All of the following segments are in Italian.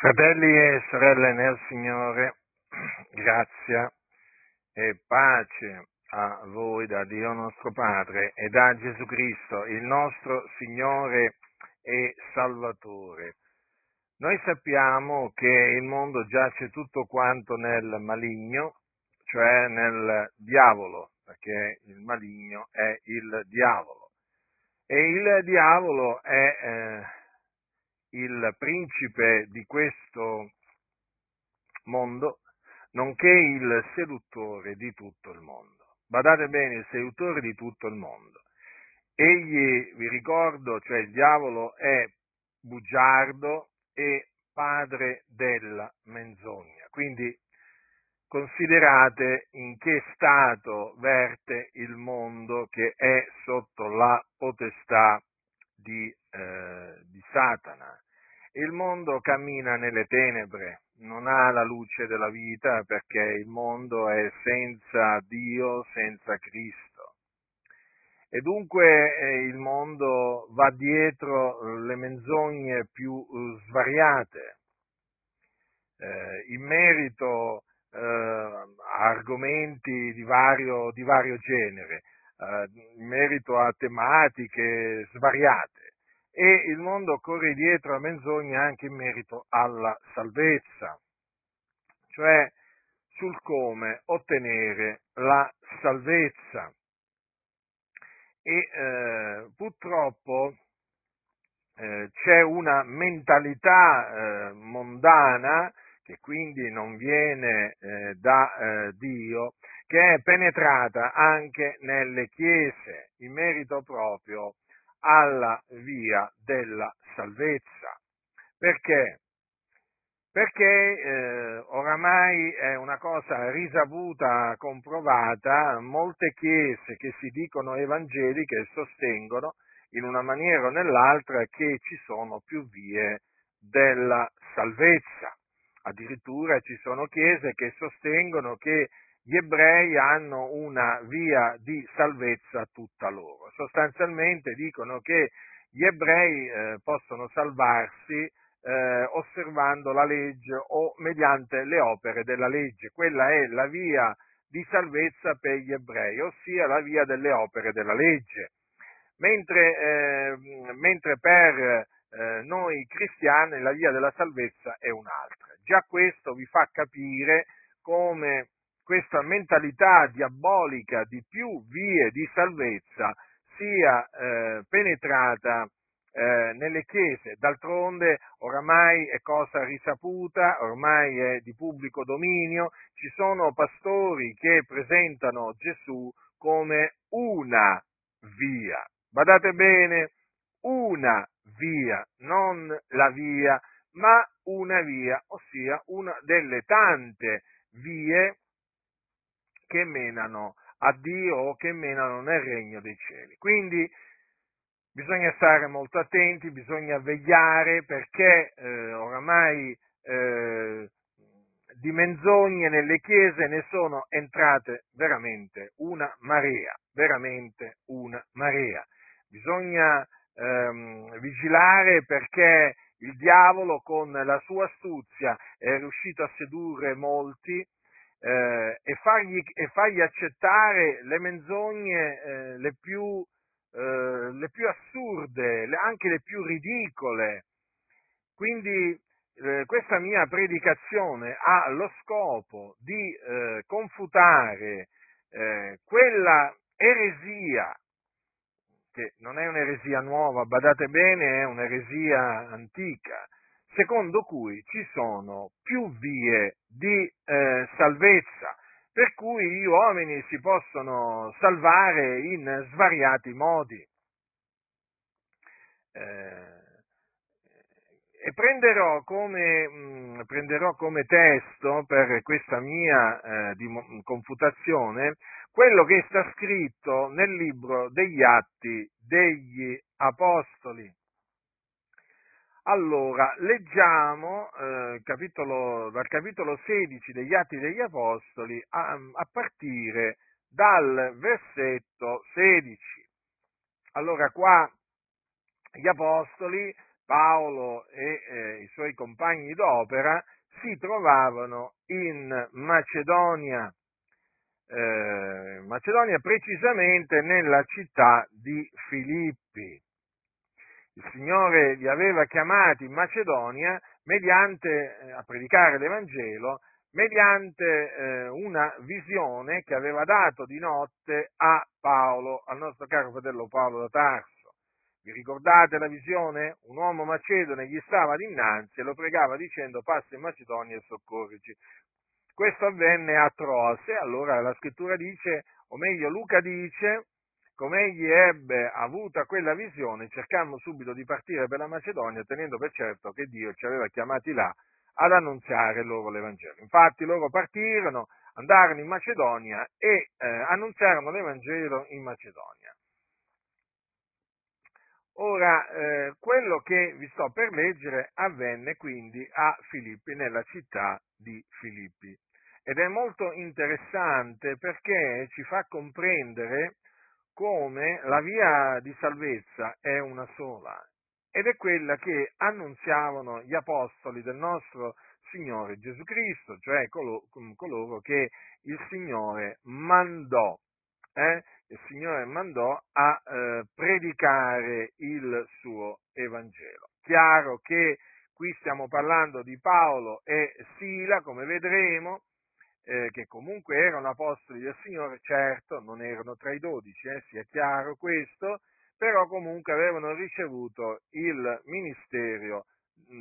Fratelli e sorelle nel Signore, grazia e pace a voi da Dio nostro Padre e da Gesù Cristo, il nostro Signore e Salvatore. Noi sappiamo che il mondo giace tutto quanto nel maligno, cioè nel diavolo, perché il maligno è il diavolo. E il diavolo è eh, il principe di questo mondo, nonché il seduttore di tutto il mondo. Badate bene, il seduttore di tutto il mondo. Egli, vi ricordo, cioè il diavolo è bugiardo e padre della menzogna. Quindi considerate in che stato verte il mondo che è sotto la potestà di, eh, di Satana. Il mondo cammina nelle tenebre, non ha la luce della vita perché il mondo è senza Dio, senza Cristo. E dunque eh, il mondo va dietro le menzogne più eh, svariate eh, in merito eh, a argomenti di vario, di vario genere eh, in merito a tematiche svariate e il mondo corre dietro a menzogne anche in merito alla salvezza, cioè sul come ottenere la salvezza. E eh, purtroppo eh, c'è una mentalità eh, mondana che quindi non viene eh, da eh, Dio, che è penetrata anche nelle chiese in merito proprio alla via della salvezza. Perché? Perché eh, oramai è una cosa risaputa, comprovata, molte chiese che si dicono evangeliche sostengono in una maniera o nell'altra che ci sono più vie della salvezza. Addirittura ci sono chiese che sostengono che gli ebrei hanno una via di salvezza tutta loro. Sostanzialmente dicono che gli ebrei eh, possono salvarsi eh, osservando la legge o mediante le opere della legge. Quella è la via di salvezza per gli ebrei, ossia la via delle opere della legge. Mentre, eh, mentre per eh, noi cristiani la via della salvezza è un'altra. Già questo vi fa capire come questa mentalità diabolica di più vie di salvezza sia eh, penetrata eh, nelle chiese. D'altronde oramai è cosa risaputa, ormai è di pubblico dominio, ci sono pastori che presentano Gesù come una via. Badate bene, una via, non la via, ma una via, ossia una delle tante vie che menano a Dio o che menano nel regno dei cieli. Quindi bisogna stare molto attenti, bisogna vegliare perché eh, oramai eh, di menzogne nelle chiese ne sono entrate veramente una marea, veramente una marea. Bisogna ehm, vigilare perché il diavolo con la sua astuzia è riuscito a sedurre molti eh, e, fargli, e, fargli, accettare le menzogne eh, le, più, eh, le, più, assurde, le, anche le più ridicole. Quindi eh, questa mia predicazione ha lo scopo di eh, confutare eh, quella eresia che non è un'eresia nuova, badate bene, è un'eresia antica, secondo cui ci sono più vie di eh, salvezza, per cui gli uomini si possono salvare in svariati modi. Eh, e prenderò come, mh, mm, prenderò come, testo per questa mia eh, di, confutazione quello che sta scritto nel libro degli Atti degli Apostoli. Allora, leggiamo eh, capitolo, dal capitolo 16 degli Atti degli Apostoli a, a partire dal versetto 16. Allora, qua gli Apostoli Paolo e eh, i suoi compagni d'opera si trovavano in Macedonia, eh, Macedonia precisamente nella città di Filippi. Il Signore li aveva chiamati in Macedonia mediante, eh, a predicare l'Evangelo mediante eh, una visione che aveva dato di notte a Paolo, al nostro caro fratello Paolo da Tarso. Vi ricordate la visione? Un uomo macedone gli stava dinanzi e lo pregava dicendo passa in Macedonia e soccorrici. Questo avvenne a Troase, allora la scrittura dice, o meglio Luca dice, come egli ebbe avuta quella visione, cercammo subito di partire per la Macedonia, tenendo per certo che Dio ci aveva chiamati là ad annunziare loro l'Evangelo. Infatti loro partirono, andarono in Macedonia e eh, annunziarono l'Evangelo in Macedonia. Ora, eh, quello che vi sto per leggere avvenne quindi a Filippi, nella città di Filippi. Ed è molto interessante perché ci fa comprendere come la via di salvezza è una sola ed è quella che annunziavano gli apostoli del nostro Signore Gesù Cristo, cioè coloro che il Signore mandò, eh, il Signore mandò a eh, predicare il suo Evangelo. Chiaro che qui stiamo parlando di Paolo e Sila, come vedremo, eh, che comunque erano apostoli del Signore, certo, non erano tra i dodici, eh, sia chiaro questo, però comunque avevano ricevuto il ministero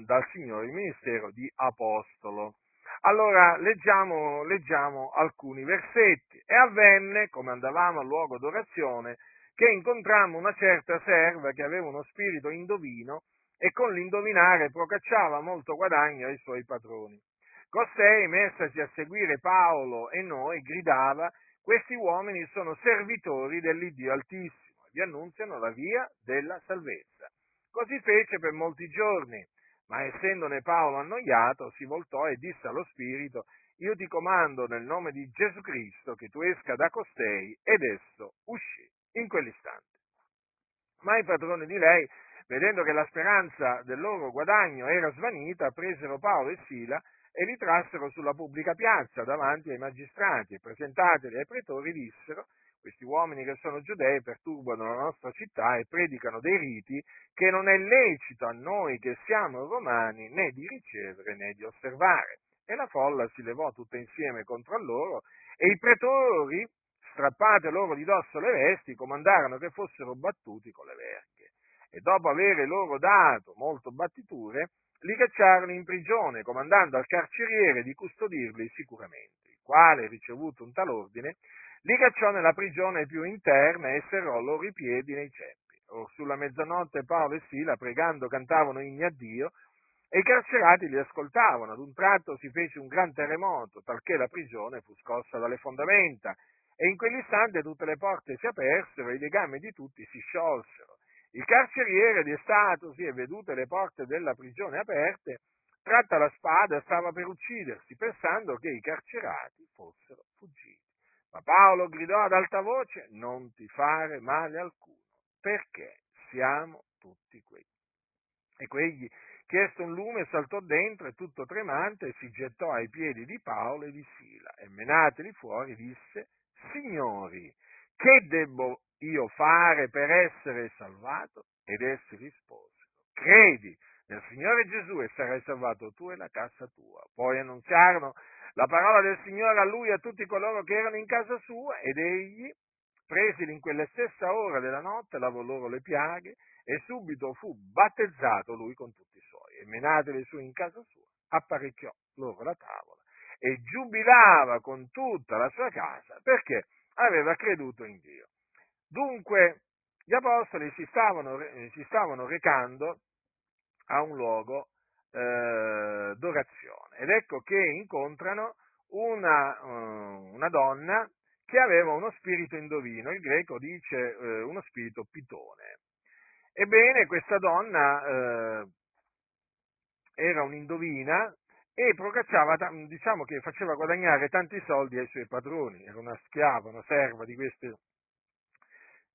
dal Signore, il ministero di apostolo. Allora leggiamo, leggiamo alcuni versetti. E avvenne, come andavamo al luogo d'orazione, che incontrammo una certa serva che aveva uno spirito indovino e con l'indovinare procacciava molto guadagno ai suoi padroni. Costei, messasi a seguire Paolo e noi, gridava, questi uomini sono servitori dell'Iddio Altissimo e vi annunziano la via della salvezza. Così fece per molti giorni, ma essendone Paolo annoiato, si voltò e disse allo Spirito, io ti comando nel nome di Gesù Cristo che tu esca da costei, ed esso uscì in quell'istante. Ma i padroni di lei, vedendo che la speranza del loro guadagno era svanita, presero Paolo e Sila e li trassero sulla pubblica piazza davanti ai magistrati e presentateli ai pretori dissero questi uomini che sono giudei perturbano la nostra città e predicano dei riti che non è lecito a noi che siamo romani né di ricevere né di osservare. E la folla si levò tutta insieme contro loro e i pretori, strappate loro di dosso le vesti, comandarono che fossero battuti con le verghe. E dopo avere loro dato molto battiture, li cacciarono in prigione, comandando al carceriere di custodirli sicuramente, il quale, ricevuto un tal ordine, li cacciò nella prigione più interna e serrò loro i piedi nei ceppi. Or sulla mezzanotte Paolo e Sila, pregando, cantavano inni a Dio, e i carcerati li ascoltavano. Ad un tratto si fece un gran terremoto, talché la prigione fu scossa dalle fondamenta, e in quell'istante tutte le porte si apersero e i legami di tutti si sciolsero. Il carceriere, destatosi e vedute le porte della prigione aperte, tratta la spada e stava per uccidersi, pensando che i carcerati fossero fuggiti. Ma Paolo gridò ad alta voce, non ti fare male alcuno, perché siamo tutti qui. E quegli, chiesto un lume, saltò dentro e tutto tremante si gettò ai piedi di Paolo e di Sila e menateli fuori disse, Signori, che debbo io fare per essere salvato? Ed essi risposero, credi nel Signore Gesù e sarai salvato tu e la casa tua. Poi annunziarono la parola del Signore a lui e a tutti coloro che erano in casa sua ed egli, presili in quella stessa ora della notte, lavò loro le piaghe e subito fu battezzato lui con tutti i suoi e menateli su in casa sua, apparecchiò loro la tavola e giubilava con tutta la sua casa perché aveva creduto in Dio. Dunque gli apostoli si stavano, si stavano recando a un luogo eh, d'orazione. Ed ecco che incontrano una, uh, una, donna che aveva uno spirito indovino, il greco dice uh, uno spirito pitone. Ebbene, questa donna uh, era un'indovina e procacciava, diciamo che faceva guadagnare tanti soldi ai suoi padroni, era una schiava, una serva di questi,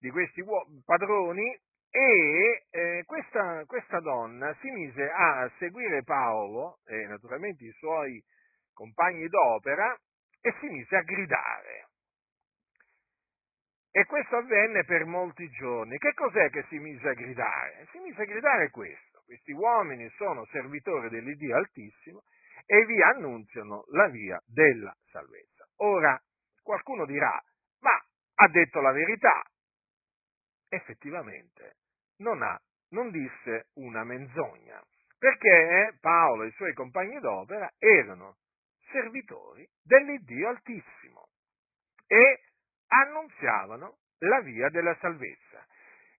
di questi padroni e eh, questa, questa, donna si mise a seguire Paolo e naturalmente i suoi compagni d'opera e si mise a gridare. E questo avvenne per molti giorni. Che cos'è che si mise a gridare? Si mise a gridare questo. Questi uomini sono servitori dell'Iddio Altissimo e vi annunziano la via della salvezza. Ora, qualcuno dirà, ma ha detto la verità. Effettivamente, non, ha, non disse una menzogna, perché Paolo e i suoi compagni d'opera erano servitori dell'Iddio Altissimo e annunziavano la via della salvezza.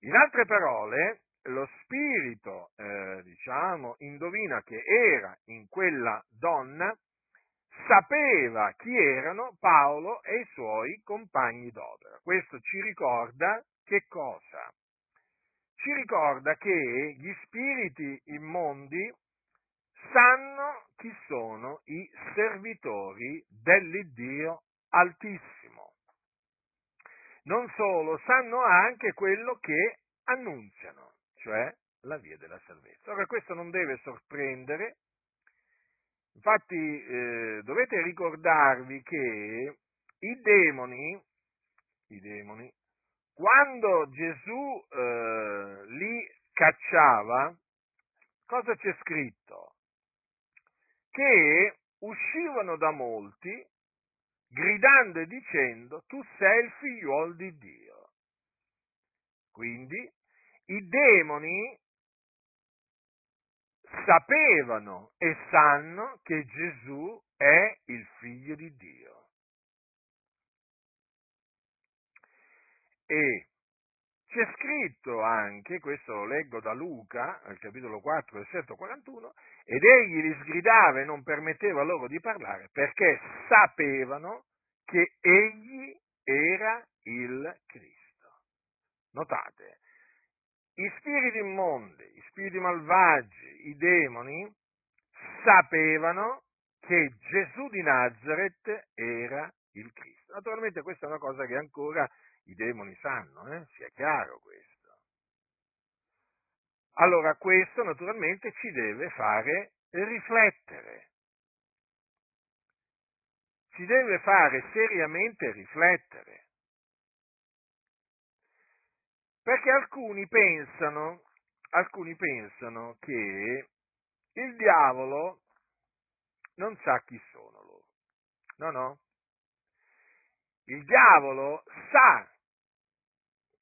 In altre parole, lo spirito, eh, diciamo, indovina che era in quella donna, sapeva chi erano Paolo e i suoi compagni d'opera. Questo ci ricorda che cosa? Ci ricorda che gli spiriti immondi sanno chi sono i servitori dell'Iddio Altissimo. Non solo, sanno anche quello che annunziano, cioè la via della salvezza. Ora questo non deve sorprendere, infatti eh, dovete ricordarvi che i demoni, i demoni quando Gesù eh, li cacciava, cosa c'è scritto? Che uscivano da molti gridando e dicendo tu sei il figliuolo di Dio. Quindi i demoni sapevano e sanno che Gesù è il figlio di Dio. E c'è scritto anche, questo lo leggo da Luca, al capitolo 4, versetto 41, ed egli li sgridava e non permetteva loro di parlare perché sapevano che egli era il Cristo. Notate, i spiriti immondi, i spiriti malvagi, i demoni sapevano che Gesù di Nazareth era il Cristo. Naturalmente questa è una cosa che ancora i demoni sanno, eh? sia chiaro questo. Allora questo naturalmente ci deve fare riflettere, ci deve fare seriamente riflettere. Perché alcuni pensano, alcuni pensano che il diavolo non sa chi sono loro. No, no. Il diavolo sa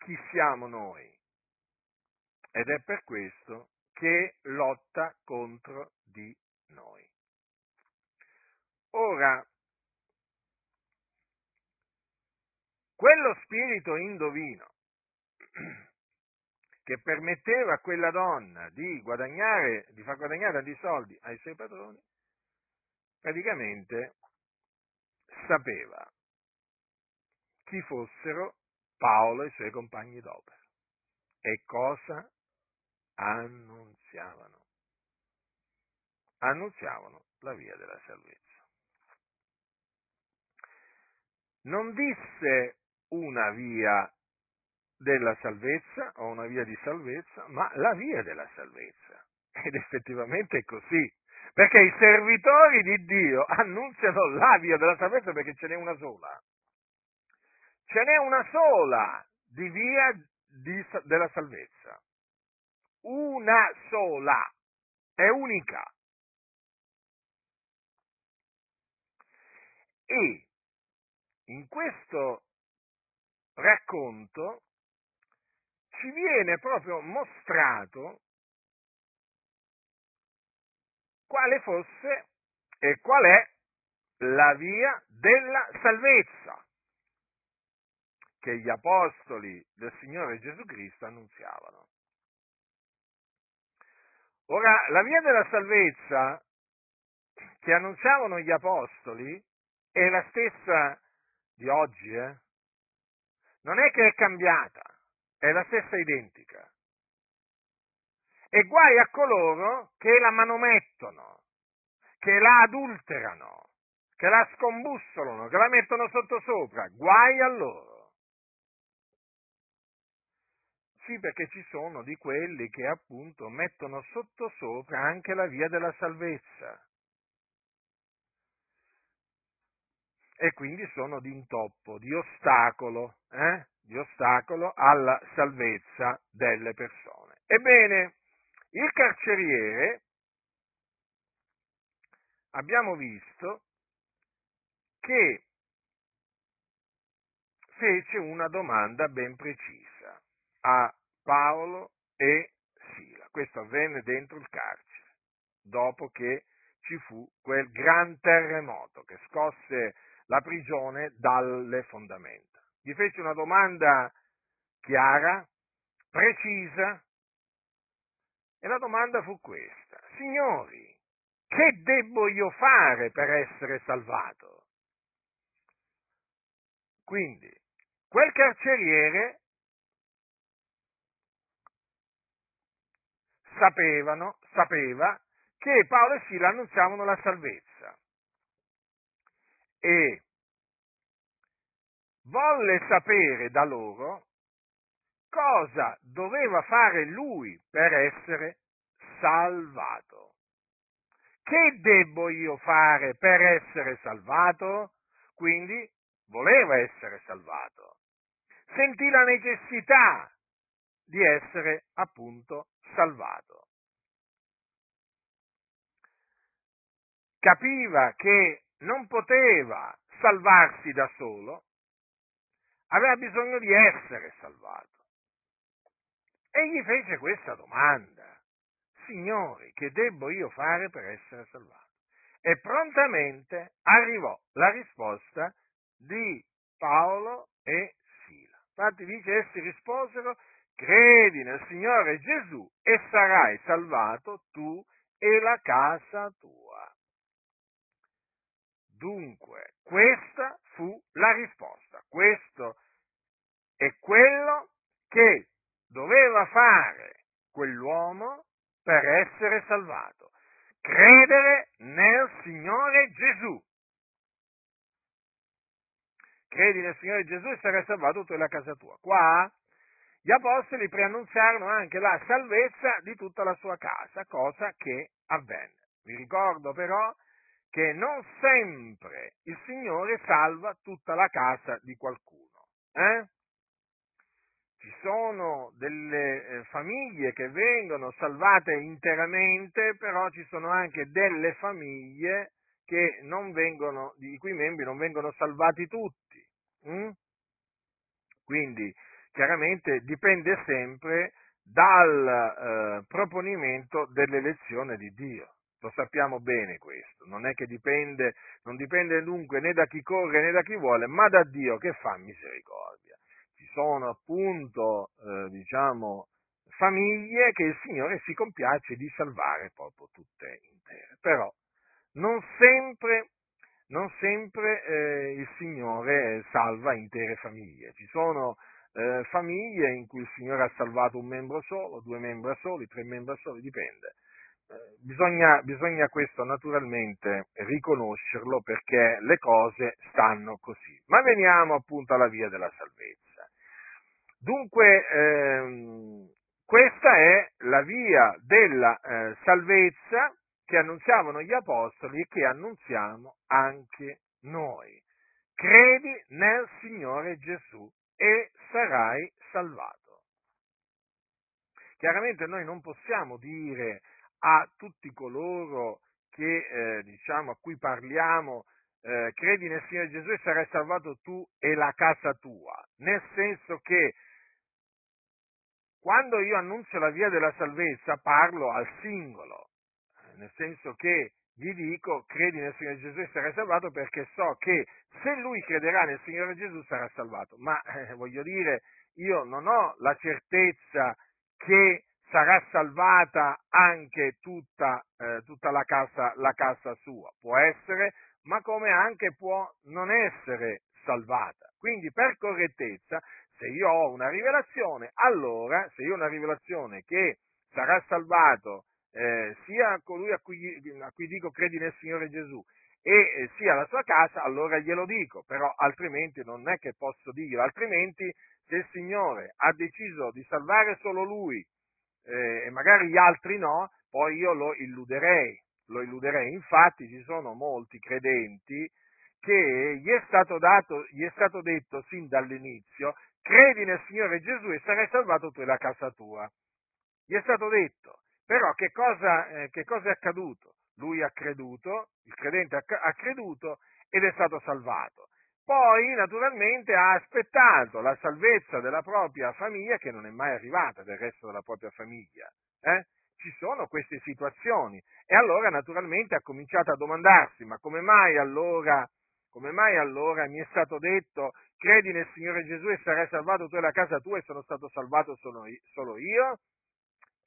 chi siamo noi. Ed è per questo che lotta contro di noi. Ora, quello spirito indovino che permetteva a quella donna di guadagnare, di far guadagnare tanti soldi ai suoi padroni, praticamente sapeva chi fossero Paolo e i suoi compagni d'opera. E cosa annunziavano? Annunziavano la via della salvezza. Non disse una via della salvezza o una via di salvezza, ma la via della salvezza. Ed effettivamente è così, perché i servitori di Dio annunziano la via della salvezza perché ce n'è una sola. Ce n'è una sola di via di, della salvezza. Una sola. È unica. E in questo racconto ci viene proprio mostrato quale fosse e qual è la via della salvezza che gli apostoli del Signore Gesù Cristo annunziavano. Ora, la via della salvezza che annunziavano gli apostoli è la stessa di oggi, eh? Non è che è cambiata, è la stessa identica. E guai a coloro che la manomettono, che la adulterano, che la scombussolano, che la mettono sottosopra, guai a loro. Sì, perché ci sono di quelli che appunto mettono sottosopra anche la via della salvezza. E quindi sono di intoppo, di ostacolo, eh? di ostacolo alla salvezza delle persone. Ebbene, il carceriere, abbiamo visto che fece una domanda ben precisa a Paolo e Sila. Questo avvenne dentro il carcere, dopo che ci fu quel gran terremoto che scosse la prigione dalle fondamenta. Gli fece una domanda chiara, precisa, e la domanda fu questa. Signori, che debbo io fare per essere salvato? Quindi, quel carceriere sapevano, sapeva che Paolo e Sila annunziavano la salvezza e volle sapere da loro cosa doveva fare lui per essere salvato. Che debbo io fare per essere salvato? Quindi voleva essere salvato. Sentì la necessità di essere appunto salvato. Capiva che non poteva salvarsi da solo, aveva bisogno di essere salvato. E gli fece questa domanda, Signori, che debbo io fare per essere salvato? E prontamente arrivò la risposta di Paolo e Sila. Infatti dice, essi risposero, credi nel Signore Gesù e sarai salvato tu e la casa tua. Dunque, questa fu la risposta. Questo è quello che doveva fare quell'uomo per essere salvato. Credere nel Signore Gesù. Credi nel Signore Gesù e sarai salvato tu e la casa tua. Qua gli apostoli preannunziarono anche la salvezza di tutta la sua casa, cosa che avvenne. Vi ricordo però che non sempre il Signore salva tutta la casa di qualcuno. Eh? Ci sono delle eh, famiglie che vengono salvate interamente, però ci sono anche delle famiglie vengono, i cui membri non vengono salvati tutti. Mm? Quindi chiaramente dipende sempre dal eh, proponimento dell'elezione di Dio. Lo sappiamo bene questo, non è che dipende, non dipende dunque né da chi corre né da chi vuole, ma da Dio che fa misericordia. Ci sono appunto, eh, diciamo, famiglie che il Signore si compiace di salvare proprio tutte intere. Però non sempre, non sempre eh, il Signore salva intere famiglie. Ci sono eh, famiglie in cui il Signore ha salvato un membro solo, due membri soli, tre membri soli, dipende bisogna, bisogna questo naturalmente riconoscerlo perché le cose stanno così. Ma veniamo appunto alla via della salvezza. Dunque, ehm, questa è la via della eh, salvezza che annunziavano gli apostoli e che annunziamo anche noi. Credi nel Signore Gesù e sarai salvato. Chiaramente noi non possiamo dire a tutti coloro che, eh, diciamo, a cui parliamo, eh, credi nel Signore Gesù e sarai salvato tu e la casa tua. Nel senso che quando io annuncio la via della salvezza parlo al singolo, nel senso che gli dico credi nel Signore Gesù e sarai salvato perché so che se lui crederà nel Signore Gesù sarà salvato. Ma eh, voglio dire, io non ho la certezza che sarà salvata anche tutta, eh, tutta la, casa, la casa sua. Può essere, ma come anche può non essere salvata. Quindi per correttezza, se io ho una rivelazione, allora, se io ho una rivelazione che sarà salvato eh, sia colui a cui, a cui, dico credi nel Signore Gesù e eh, sia la sua casa, allora glielo dico, però altrimenti non è che posso dirlo, altrimenti se il Signore ha deciso di salvare solo lui eh, e magari gli altri no, poi io lo illuderei, lo illuderei. Infatti ci sono molti credenti che gli è stato, dato, gli è stato detto sin dall'inizio, credi nel Signore Gesù e sarai salvato tu e la casa tua. Gli è stato detto, però che cosa, eh, che cosa è accaduto? Lui ha creduto, il credente ha creduto ed è stato salvato. Poi, naturalmente, ha aspettato la salvezza della propria famiglia, che non è mai arrivata del resto della propria famiglia. Eh? Ci sono queste situazioni. E allora, naturalmente, ha cominciato a domandarsi, ma come mai allora, come mai allora mi è stato detto, credi nel Signore Gesù e sarai salvato tu e la casa tua e sono stato salvato solo io?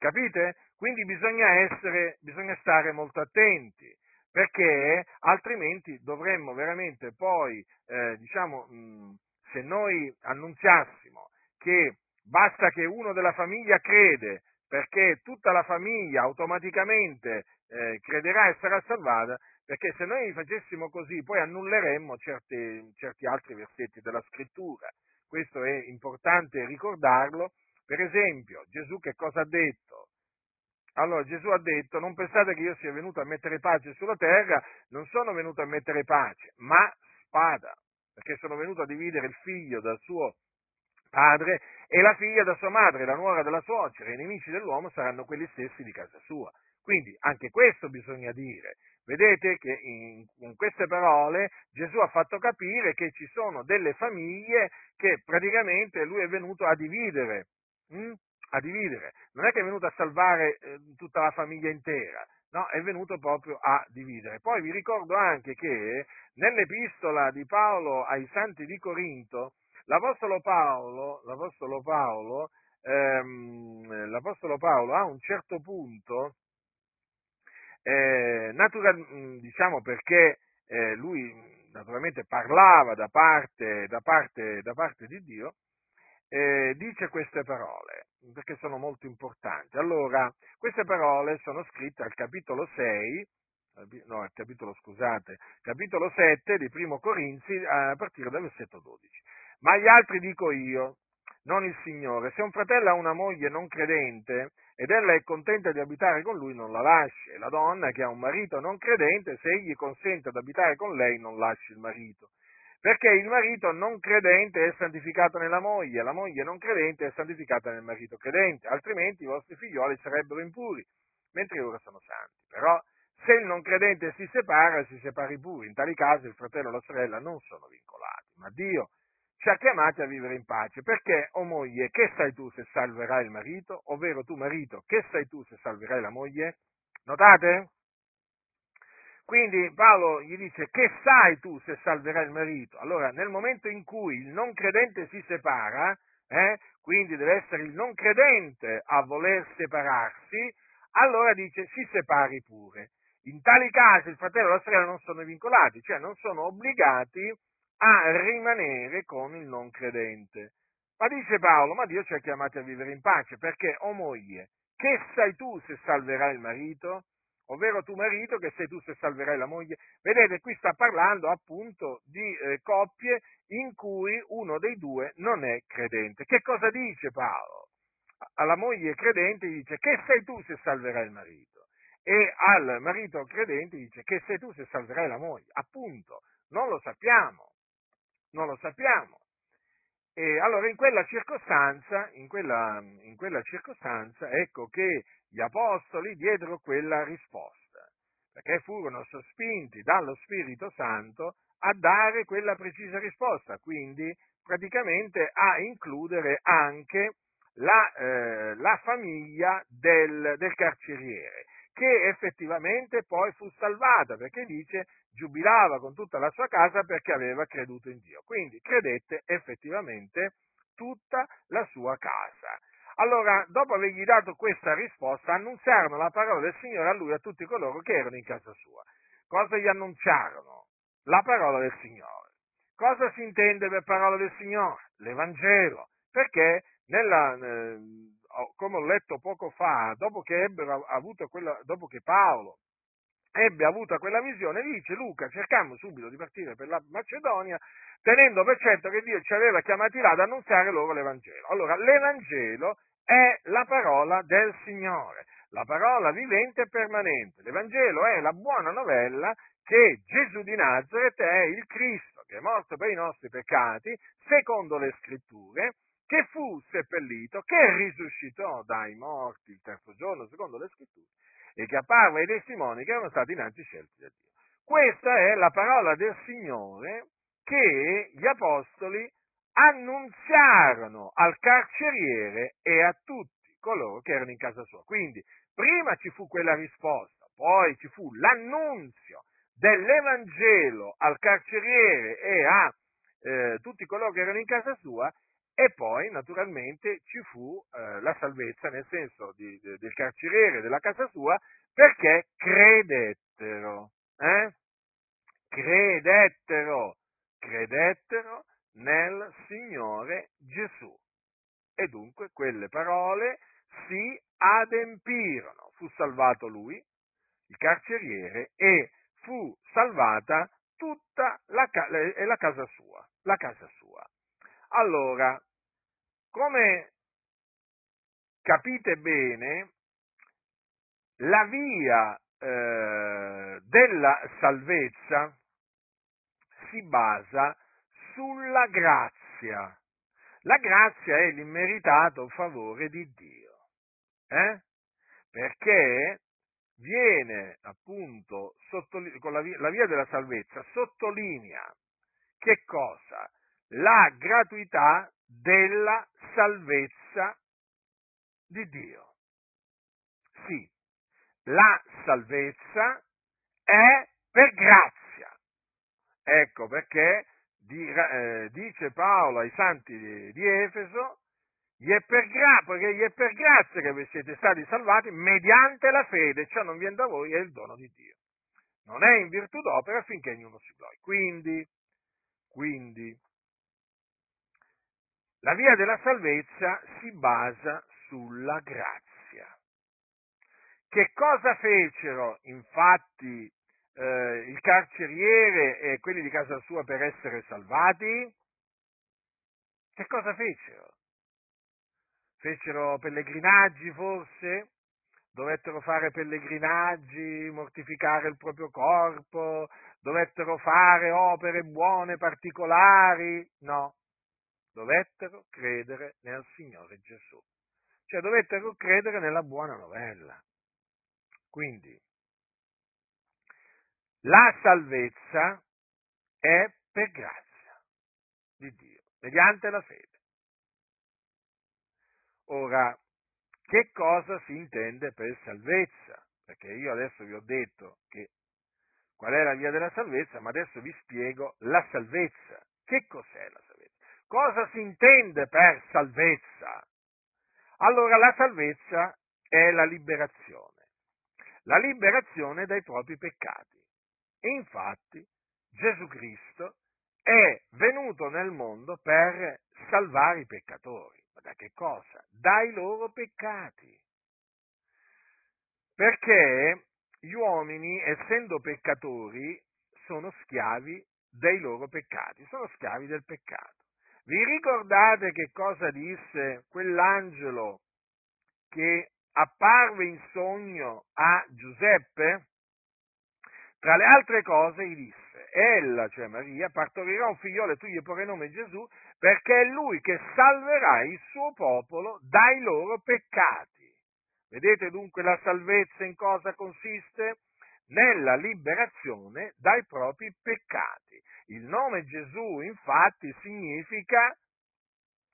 Capite? Quindi bisogna essere, bisogna stare molto attenti perché altrimenti dovremmo veramente poi, eh, diciamo, mh, se noi annunziassimo che basta che uno della famiglia crede, perché tutta la famiglia automaticamente eh, crederà e sarà salvata, perché se noi facessimo così poi annulleremmo certi, certi altri versetti della scrittura. Questo è importante ricordarlo. Per esempio, Gesù che cosa ha detto? Allora Gesù ha detto, non pensate che io sia venuto a mettere pace sulla terra, non sono venuto a mettere pace, ma spada, perché sono venuto a dividere il figlio dal suo padre e la figlia da sua madre, la nuora della suocera, i nemici dell'uomo saranno quelli stessi di casa sua. Quindi anche questo bisogna dire. Vedete che in, in, queste parole Gesù ha fatto capire che ci sono delle famiglie che praticamente lui è venuto a dividere. Hm? a dividere. Non è che è venuto a salvare eh, tutta la famiglia intera, no, è venuto proprio a dividere. Poi vi ricordo anche che nell'epistola di Paolo ai santi di Corinto, l'Apostolo Paolo, l'Apostolo Paolo, ehm, l'Apostolo Paolo a un certo punto, eh, natural, mm, diciamo perché eh, lui naturalmente parlava da parte, da parte, da parte di Dio, eh, dice queste parole, perché sono molto importanti. Allora, queste parole sono scritte al capitolo 6, no, al capitolo, scusate, capitolo 7 di Primo Corinzi a partire dal versetto 12. Ma agli altri dico io, non il Signore, se un fratello ha una moglie non credente ed ella è contenta di abitare con lui, non la lasci. E la donna che ha un marito non credente, se egli consente ad abitare con lei, non lasci il marito perché il marito non credente è santificato nella moglie, la moglie non credente è santificata nel marito credente, altrimenti i vostri figlioli sarebbero impuri, mentre loro sono santi. Però se il non credente si separa, si separi pure. In tali casi il fratello e la sorella non sono vincolati, ma Dio ci ha chiamati a vivere in pace. Perché, o oh moglie, che sai tu se salverai il marito? Ovvero tu marito, che sai tu se salverai la moglie? Notate? Quindi Paolo gli dice che sai tu se salverai il marito? Allora nel momento in cui il non credente si separa, eh, quindi deve essere il non credente a voler separarsi, allora dice si separi pure. In tali casi il fratello e la sorella non sono vincolati, cioè non sono obbligati a rimanere con il non credente. Ma dice Paolo, ma Dio ci ha chiamati a vivere in pace, perché, o oh moglie, che sai tu se salverai il marito? Ovvero tu marito che sei tu se salverai la moglie. Vedete, qui sta parlando appunto di eh, coppie in cui uno dei due non è credente. Che cosa dice Paolo? Alla moglie credente dice che sei tu se salverai il marito e al marito credente dice che sei tu se salverai la moglie. Appunto, non lo sappiamo, non lo sappiamo. E allora in quella circostanza, in quella, in quella circostanza, ecco che gli apostoli diedero quella risposta, perché furono sospinti dallo Spirito Santo a dare quella precisa risposta, quindi praticamente a includere anche la, eh, la famiglia del, del carceriere, che effettivamente poi fu salvata, perché dice giubilava con tutta la sua casa perché aveva creduto in Dio. Quindi credette effettivamente tutta la sua casa. Allora, dopo avergli dato questa risposta, annunziarono la parola del Signore a lui e a tutti coloro che erano in casa sua. Cosa gli annunciarono? La parola del Signore. Cosa si intende per parola del Signore? L'Evangelo. Perché nella, eh, come ho letto poco fa, dopo che, quella, dopo che Paolo ebbe avuta quella visione, dice Luca, cercammo subito di partire per la Macedonia, tenendo per certo che Dio ci aveva chiamati là ad annunziare loro l'Evangelo. Allora, l'Evangelo è la parola del Signore, la parola vivente e permanente. L'Evangelo è la buona novella che Gesù di Nazareth è il Cristo, che è morto per i nostri peccati, secondo le scritture, che fu seppellito, che risuscitò dai morti il terzo giorno, secondo le scritture, e che apparve ai testimoni che erano stati innanzi scelti da Dio. Questa è la parola del Signore che gli apostoli annunziarono al carceriere e a tutti coloro che erano in casa sua. Quindi prima ci fu quella risposta, poi ci fu l'annunzio dell'Evangelo al carceriere e a eh, tutti coloro che erano in casa sua e poi naturalmente ci fu eh, la salvezza nel senso di, de, del carceriere della casa sua perché credettero, eh? credettero, credettero nel Signore Gesù. E dunque quelle parole si adempirono. Fu salvato lui, il carceriere, e fu salvata tutta la, la casa sua. La casa sua. Allora, come capite bene, la via eh, della salvezza si basa sulla grazia. La grazia è l'immeritato favore di Dio. Eh? Perché viene appunto la via, la via della salvezza sottolinea che cosa? La gratuità della salvezza di Dio. Sì, la salvezza è per grazia. Ecco perché eh, dice Paolo ai santi di, Efeso, gli è, per gra- perché gli è per grazia che vi siete stati salvati mediante la fede, ciò non viene da voi, è il dono di Dio. Non è in virtù d'opera affinché ognuno si glori. Quindi, quindi, la via della salvezza si basa sulla grazia. Che cosa fecero infatti eh, il carceriere e quelli di casa sua per essere salvati? Che cosa fecero? Fecero pellegrinaggi forse? Dovettero fare pellegrinaggi, mortificare il proprio corpo, dovettero fare opere buone particolari? No, dovettero credere nel Signore Gesù. Cioè dovettero credere nella buona novella. Quindi, la salvezza è per grazia di Dio, mediante la fede. Ora, che cosa si intende per salvezza? Perché io adesso vi ho detto che qual è la via della salvezza, ma adesso vi spiego la salvezza. Che cos'è la salvezza? Cosa si intende per salvezza? Allora, la salvezza è la liberazione, la liberazione dai propri peccati. E infatti Gesù Cristo è venuto nel mondo per salvare i peccatori. Ma da che cosa? Dai loro peccati. Perché gli uomini, essendo peccatori, sono schiavi dei loro peccati, sono schiavi del peccato. Vi ricordate che cosa disse quell'angelo che apparve in sogno a Giuseppe? Tra le altre cose gli disse, ella, cioè Maria, partorirà un figliolo e tu gli porrai nome Gesù, perché è lui che salverà il suo popolo dai loro peccati. Vedete dunque la salvezza in cosa consiste? Nella liberazione dai propri peccati. Il nome Gesù infatti significa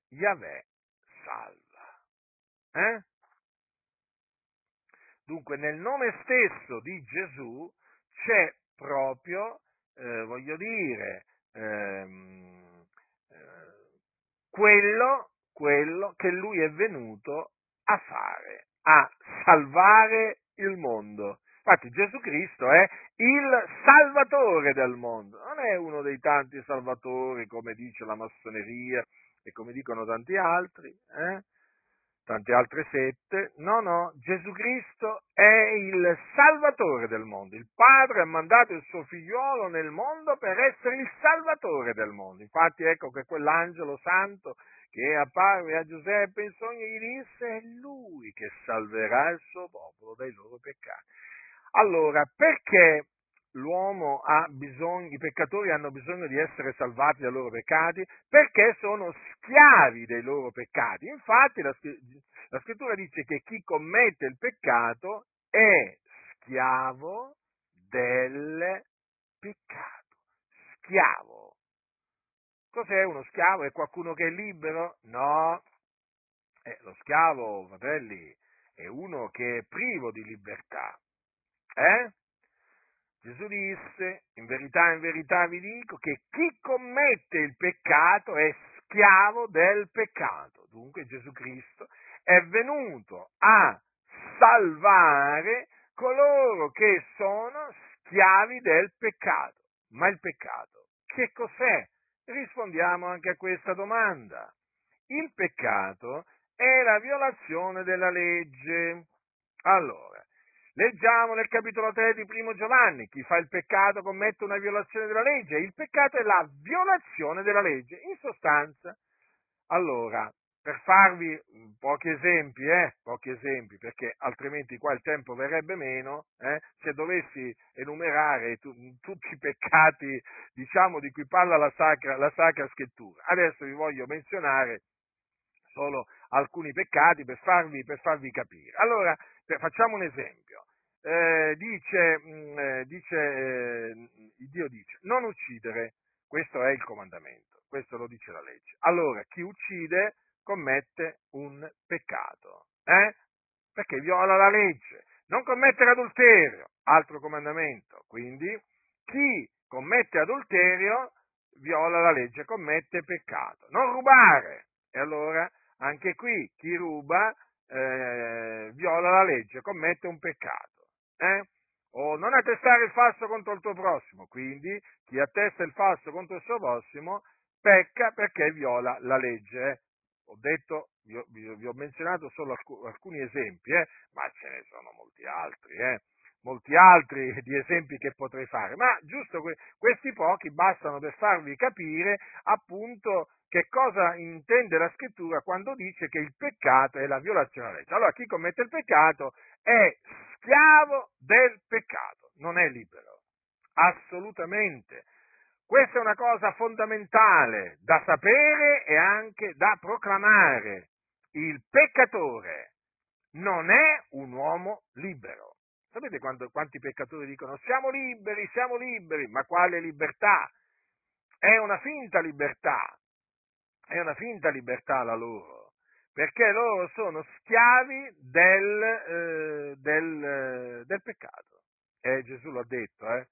Yahweh salva. Eh? Dunque nel nome stesso di Gesù c'è proprio, eh, voglio dire, ehm, eh, quello, quello che lui è venuto a fare, a salvare il mondo. Infatti Gesù Cristo è il salvatore del mondo, non è uno dei tanti salvatori come dice la massoneria e come dicono tanti altri. Eh? tante altre sette. No, no, Gesù Cristo è il Salvatore del mondo. Il Padre ha mandato il suo figliuolo nel mondo per essere il Salvatore del mondo. Infatti ecco che quell'angelo santo che apparve a Giuseppe in sogno gli disse è lui che salverà il suo popolo dai loro peccati. Allora, perché l'uomo ha bisogno, i peccatori hanno bisogno di essere salvati dai loro peccati? Perché sono schiavi dei loro peccati. Infatti la, la scrittura dice che chi commette il peccato è schiavo del peccato. Schiavo. Cos'è uno schiavo? È qualcuno che è libero? No. Eh, lo schiavo, fratelli, è uno che è privo di libertà. Eh? Gesù disse, in verità, in verità vi dico, che chi commette il peccato è schiavo del peccato. Dunque Gesù Cristo è venuto a salvare coloro che sono schiavi del peccato. Ma il peccato, che cos'è? Rispondiamo anche a questa domanda. Il peccato è la violazione della legge. Allora, Leggiamo nel capitolo 3 di Primo Giovanni, chi fa il peccato commette una violazione della legge, il peccato è la violazione della legge. In sostanza, allora, per farvi pochi esempi, eh, pochi esempi, perché altrimenti qua il tempo verrebbe meno, eh, se dovessi enumerare tu, tutti i peccati, diciamo, di cui parla la sacra, la sacra scrittura. Adesso vi voglio menzionare solo alcuni peccati per farvi, per farvi capire. Allora, facciamo un esempio. Eh, dice, mm, eh, dice eh, Dio dice, non uccidere, questo è il comandamento, questo lo dice la legge. Allora, chi uccide commette un peccato, eh? perché viola la legge. Non commettere adulterio, altro comandamento. Quindi, chi commette adulterio viola la legge, commette peccato. Non rubare. E allora, anche qui, chi ruba eh, viola la legge, commette un peccato. Eh? O non attestare il falso contro il tuo prossimo, quindi chi attesta il falso contro il suo prossimo pecca perché viola la legge. Eh? Ho detto, vi ho, vi ho, menzionato solo alcuni esempi, eh? ma ce ne sono molti altri, eh? molti altri di esempi che potrei fare, ma giusto que- questi pochi bastano per farvi capire appunto che cosa intende la scrittura quando dice che il peccato è la violazione della legge. Allora chi commette il peccato è schiavo del peccato, non è libero, assolutamente. Questa è una cosa fondamentale da sapere e anche da proclamare. Il peccatore non è un uomo libero. Sapete quando, quanti peccatori dicono siamo liberi, siamo liberi, ma quale libertà? È una finta libertà, è una finta libertà la loro, perché loro sono schiavi del, eh, del, eh, del peccato. Eh, Gesù l'ha detto, eh?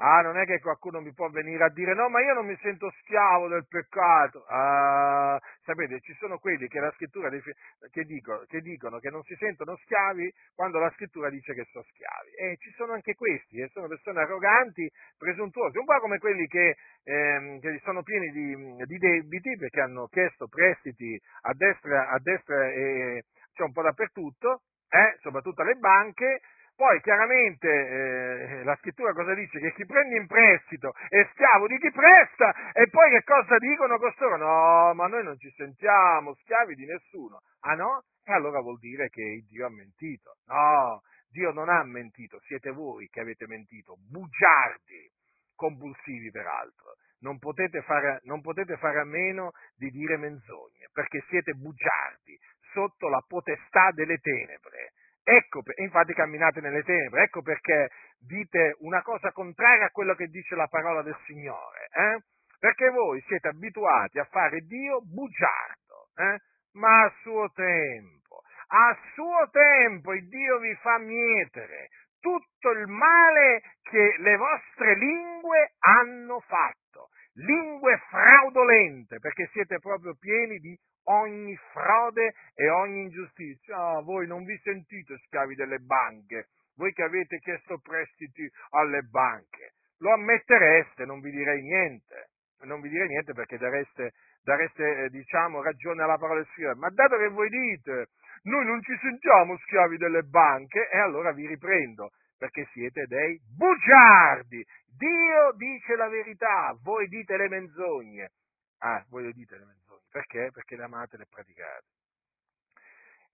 Ah, non è che qualcuno mi può venire a dire no, ma io non mi sento schiavo del peccato. Ah, sapete, ci sono quelli che la scrittura che dicono, che dicono, che non si sentono schiavi quando la scrittura dice che sono schiavi. E ci sono anche questi, eh, sono persone arroganti, presuntuose, un po' come quelli che, ehm, che sono pieni di, di, debiti perché hanno chiesto prestiti a destra, a destra e cioè un po' dappertutto, eh, soprattutto alle banche, poi chiaramente eh, la scrittura cosa dice? Che chi prende in prestito è schiavo di chi presta e poi che cosa dicono costoro? No, ma noi non ci sentiamo schiavi di nessuno. Ah no? E allora vuol dire che Dio ha mentito. No, Dio non ha mentito, siete voi che avete mentito, bugiardi, compulsivi peraltro. Non potete, fare, non potete fare a meno di dire menzogne, perché siete bugiardi sotto la potestà delle tenebre Ecco, infatti camminate nelle tenebre, ecco perché dite una cosa contraria a quello che dice la parola del Signore, eh? perché voi siete abituati a fare Dio bugiardo, eh? ma a suo tempo, a suo tempo il Dio vi fa mietere tutto il male che le vostre lingue hanno fatto, lingue fraudolente, perché siete proprio pieni di ogni frode e ogni ingiustizia. Ah, voi non vi sentite schiavi delle banche, voi che avete chiesto prestiti alle banche. Lo ammettereste, non vi direi niente. non vi dire niente perché dareste, dareste eh, diciamo, ragione alla parola del Signore, ma dato che voi dite noi non ci sentiamo schiavi delle banche, e allora vi riprendo, perché siete dei bugiardi. Dio dice la verità, voi dite le menzogne. Ah, voi dite le menzogne. Perché? Perché le amate e le praticate.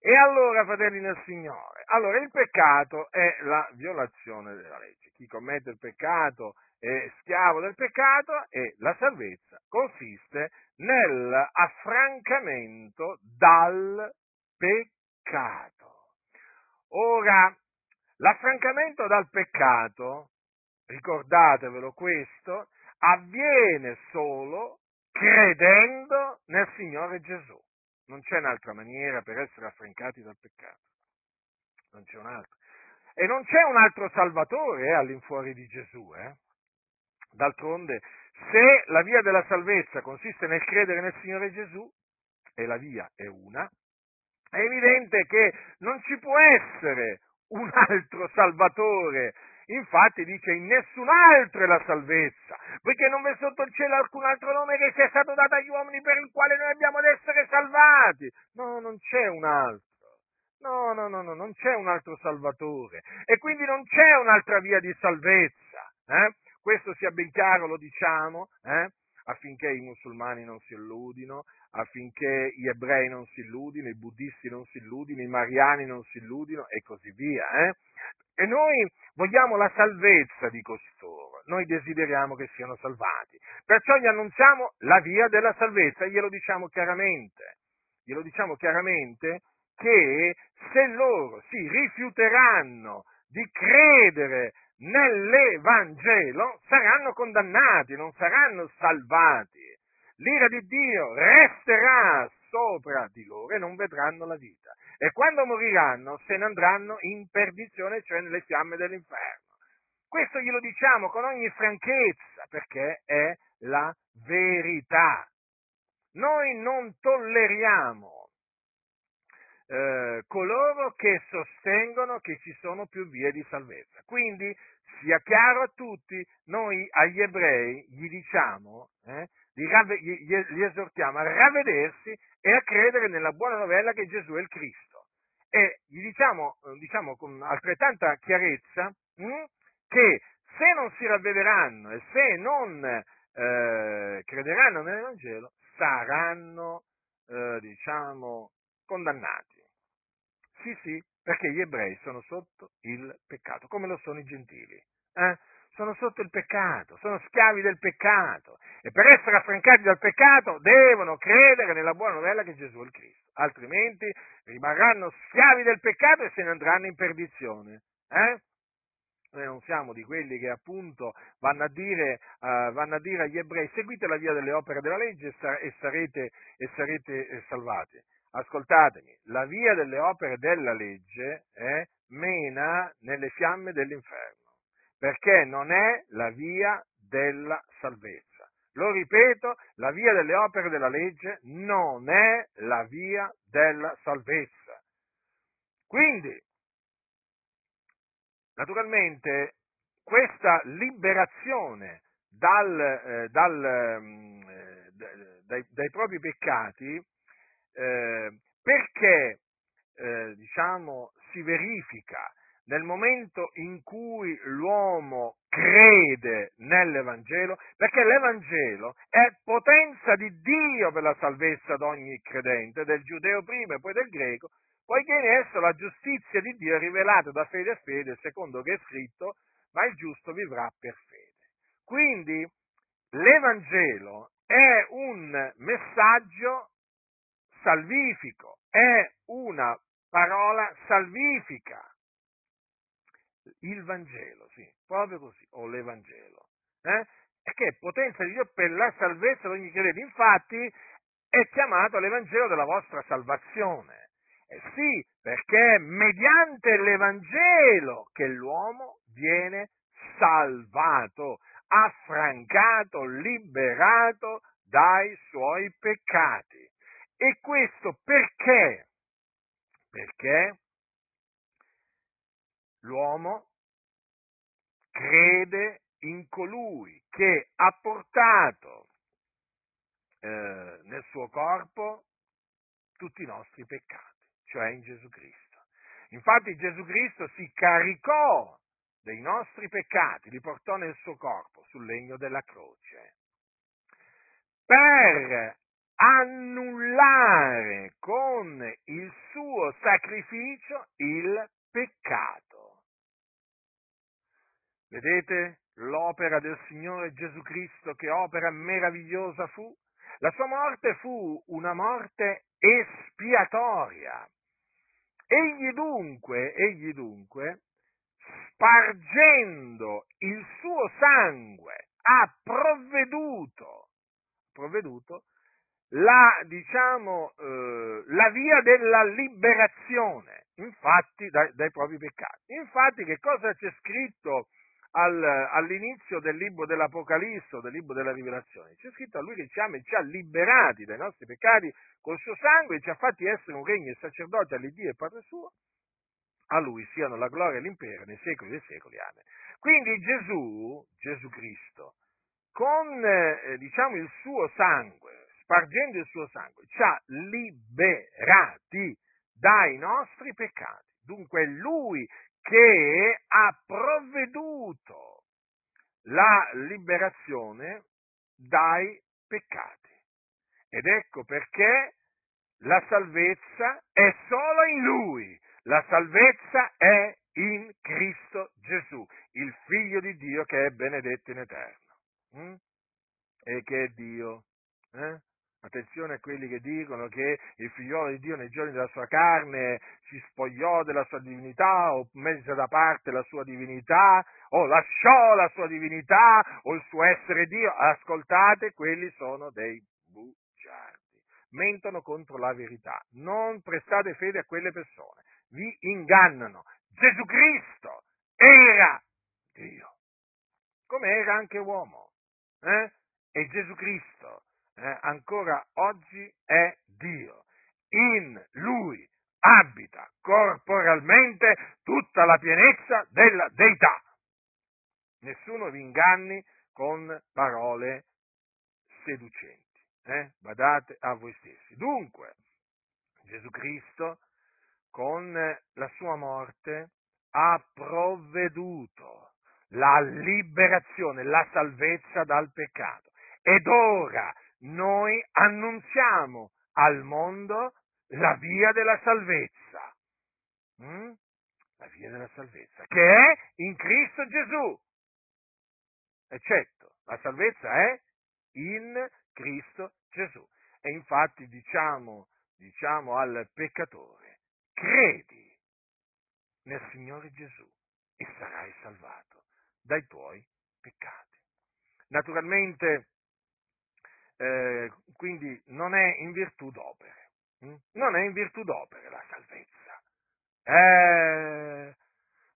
E allora, fratelli del Signore, allora il peccato è la violazione della legge. Chi commette il peccato è schiavo del peccato e la salvezza consiste nell'affrancamento dal peccato. Ora, l'affrancamento dal peccato, ricordatevelo questo, avviene solo credendo nel Signore Gesù. Non c'è un'altra maniera per essere affrancati dal peccato. Non c'è un'altra. E non c'è un altro Salvatore eh, all'infuori di Gesù. Eh? D'altronde, se la via della salvezza consiste nel credere nel Signore Gesù, e la via è una, è evidente che non ci può essere un altro Salvatore. Infatti dice in nessun altro è la salvezza, poiché non v'è sotto il cielo alcun altro nome che sia stato dato agli uomini per il quale noi abbiamo ad essere salvati. No, non c'è un altro. No, no, no, no, non c'è un altro Salvatore. E quindi non c'è un'altra via di salvezza. Eh? Questo sia ben chiaro, lo diciamo, eh? Affinché i musulmani non si illudino, affinché gli ebrei non si illudino, i buddisti non si illudino, i mariani non si illudino e così via. Eh? E noi vogliamo la salvezza di costoro, noi desideriamo che siano salvati. Perciò gli annunziamo la via della salvezza, glielo diciamo chiaramente, glielo diciamo chiaramente che se loro si rifiuteranno di credere nell'Evangelo saranno condannati, non saranno salvati. L'ira di Dio resterà sopra di loro e non vedranno la vita. E quando moriranno se ne andranno in perdizione, cioè nelle fiamme dell'inferno. Questo glielo diciamo con ogni franchezza, perché è la verità. Noi non tolleriamo eh, coloro che sostengono che ci sono più vie di salvezza. Quindi sia chiaro a tutti, noi agli ebrei gli diciamo, eh, gli, esortiamo a ravvedersi e a credere nella buona novella che Gesù è il Cristo. E gli diciamo, diciamo con altrettanta chiarezza mh, hm, che se non si ravvederanno e se non eh, crederanno nell'Evangelo, saranno, eh, diciamo, condannati. Sì, sì, perché gli ebrei sono sotto il peccato, come lo sono i gentili. Eh? Sono sotto il peccato, sono schiavi del peccato e per essere affrancati dal peccato devono credere nella buona novella che Gesù è il Cristo, altrimenti rimarranno schiavi del peccato e se ne andranno in perdizione. Eh? Noi non siamo di quelli che appunto vanno a, dire, uh, vanno a dire, agli ebrei seguite la via delle opere della legge e, sa- sarete, e sarete eh, salvati ascoltatemi, la via delle opere della legge eh, mena nelle fiamme dell'inferno, perché non è la via della salvezza. Lo ripeto, la via delle opere della legge non è la via della salvezza. Quindi, naturalmente, questa liberazione dal, eh, dal, mm, eh, dai, dai propri peccati eh, perché eh, diciamo, si verifica nel momento in cui l'uomo crede nell'Evangelo, perché l'Evangelo è potenza di Dio per la salvezza di ogni credente, del giudeo prima e poi del greco, poiché in esso la giustizia di Dio è rivelata da fede a fede, secondo che è scritto, ma il giusto vivrà per fede. Quindi l'Evangelo è un messaggio salvifico, è una parola salvifica. Il Vangelo, sì, proprio così, o l'Evangelo, eh? che è potenza di Dio per la salvezza di ogni credente. Infatti è chiamato l'Evangelo della vostra salvazione. Eh sì, perché è mediante l'Evangelo che l'uomo viene salvato, affrancato, liberato dai suoi peccati. E questo perché? Perché l'uomo crede in colui che ha portato eh, nel suo corpo tutti i nostri peccati, cioè in Gesù Cristo. Infatti Gesù Cristo si caricò dei nostri peccati, li portò nel suo corpo sul legno della croce, per annullare con il suo sacrificio il peccato. Vedete l'opera del Signore Gesù Cristo, che opera meravigliosa fu? La sua morte fu una morte espiatoria. Egli dunque, egli dunque, spargendo il suo sangue, ha provveduto, provveduto la, diciamo, eh, la via della liberazione, infatti, dai, dai, propri peccati. Infatti, che cosa c'è scritto al, all'inizio del libro dell'Apocalisse, del libro della Rivelazione? C'è scritto a lui che ci ama e ci ha liberati dai nostri peccati col suo sangue e ci ha fatti essere un regno e sacerdote all'Iddio e Padre suo. A lui siano la gloria e l'impero nei secoli dei secoli. Amen. Quindi Gesù, Gesù Cristo, con eh, diciamo il suo sangue, spargendo il suo sangue, ci ha liberati dai nostri peccati. Dunque è Lui che ha provveduto la liberazione dai peccati. Ed ecco perché la salvezza è solo in Lui, la salvezza è in Cristo Gesù, il Figlio di Dio che è benedetto in eterno. Mm? E che è Dio? Eh? Attenzione a quelli che dicono che il figliolo di Dio nei giorni della sua carne si spogliò della sua divinità o mise da parte la sua divinità o lasciò la sua divinità o il suo essere Dio. Ascoltate, quelli sono dei bugiardi. Mentono contro la verità. Non prestate fede a quelle persone. Vi ingannano. Gesù Cristo era Dio. Come era anche uomo. Eh? E Gesù Cristo eh, ancora oggi è Dio. In Lui abita corporalmente tutta la pienezza della deità. Nessuno vi inganni con parole seducenti. Eh? Badate a voi stessi. Dunque, Gesù Cristo con la sua morte ha provveduto la liberazione, la salvezza dal peccato. Ed ora noi annunziamo al mondo la via della salvezza. Mm? La via della salvezza, che è in Cristo Gesù. Eccetto, la salvezza è in Cristo Gesù. E infatti diciamo, diciamo al peccatore, credi nel Signore Gesù e sarai salvato dai tuoi peccati. Naturalmente eh, quindi non è in virtù d'opere, hm? non è in virtù d'opere la salvezza. Eh,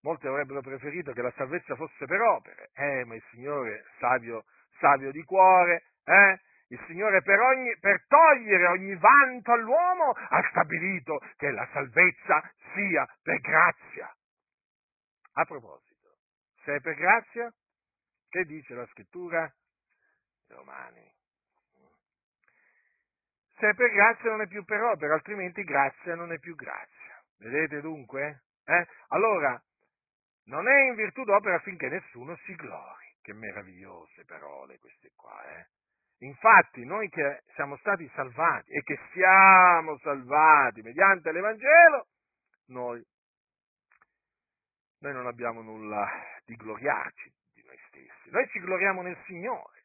molti avrebbero preferito che la salvezza fosse per opere, eh, ma il Signore, savio, savio di cuore, eh, il Signore per, ogni, per, togliere ogni vanto all'uomo ha stabilito che la salvezza sia per grazia. A proposito, se è per grazia, che dice la scrittura? Romani se è per grazia non è più per opera, altrimenti grazia non è più grazia. Vedete dunque? Eh? Allora, non è in virtù d'opera affinché nessuno si glori. Che meravigliose parole queste qua, eh? Infatti, noi che siamo stati salvati e che siamo salvati mediante l'Evangelo, noi, noi non abbiamo nulla di gloriarci di noi stessi. Noi ci gloriamo nel Signore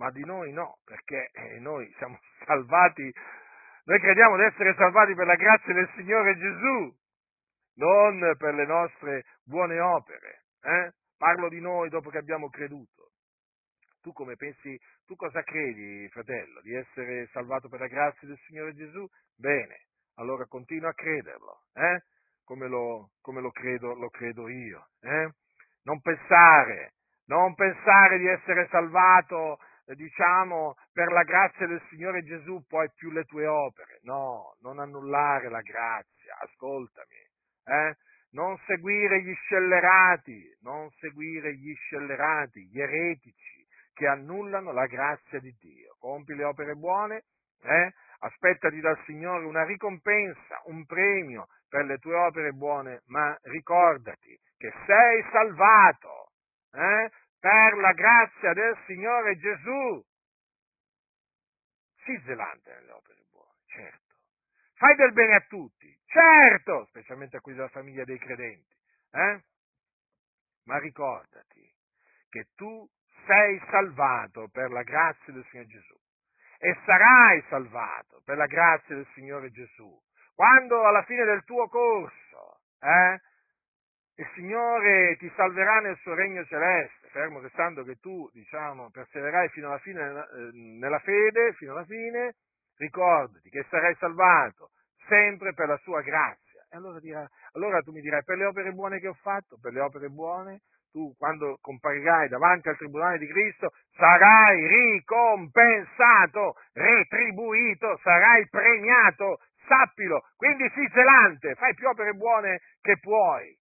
ma di noi no, perché eh, noi siamo salvati, noi crediamo di essere salvati per la grazia del Signore Gesù, non per le nostre buone opere. Eh? Parlo di noi dopo che abbiamo creduto. Tu come pensi, tu cosa credi, fratello, di essere salvato per la grazia del Signore Gesù? Bene, allora continua a crederlo, eh? come, lo, come lo, credo, lo credo io. Eh? Non pensare, non pensare di essere salvato diciamo, per la grazia del Signore Gesù poi più le tue opere. No, non annullare la grazia, ascoltami. Eh? Non seguire gli scellerati, non seguire gli scellerati, gli eretici che annullano la grazia di Dio. compi le opere buone, eh? aspettati dal Signore una ricompensa, un premio per le tue opere buone, ma ricordati che sei salvato eh? Per la grazia del Signore Gesù. Sii zelante nelle opere buone, certo. Fai del bene a tutti, certo, specialmente a quelli della famiglia dei credenti. Eh? Ma ricordati che tu sei salvato per la grazia del Signore Gesù e sarai salvato per la grazia del Signore Gesù. Quando alla fine del tuo corso eh, il Signore ti salverà nel suo regno celeste, fermo restando che tu, diciamo, perseverai fino alla fine eh, nella fede, fino alla fine, ricordati che sarai salvato sempre per la sua grazia. E allora, dirà, allora tu mi dirai, per le opere buone che ho fatto, per le opere buone, tu quando comparirai davanti al tribunale di Cristo sarai ricompensato, retribuito, sarai premiato, sappilo, quindi sii zelante, fai più opere buone che puoi,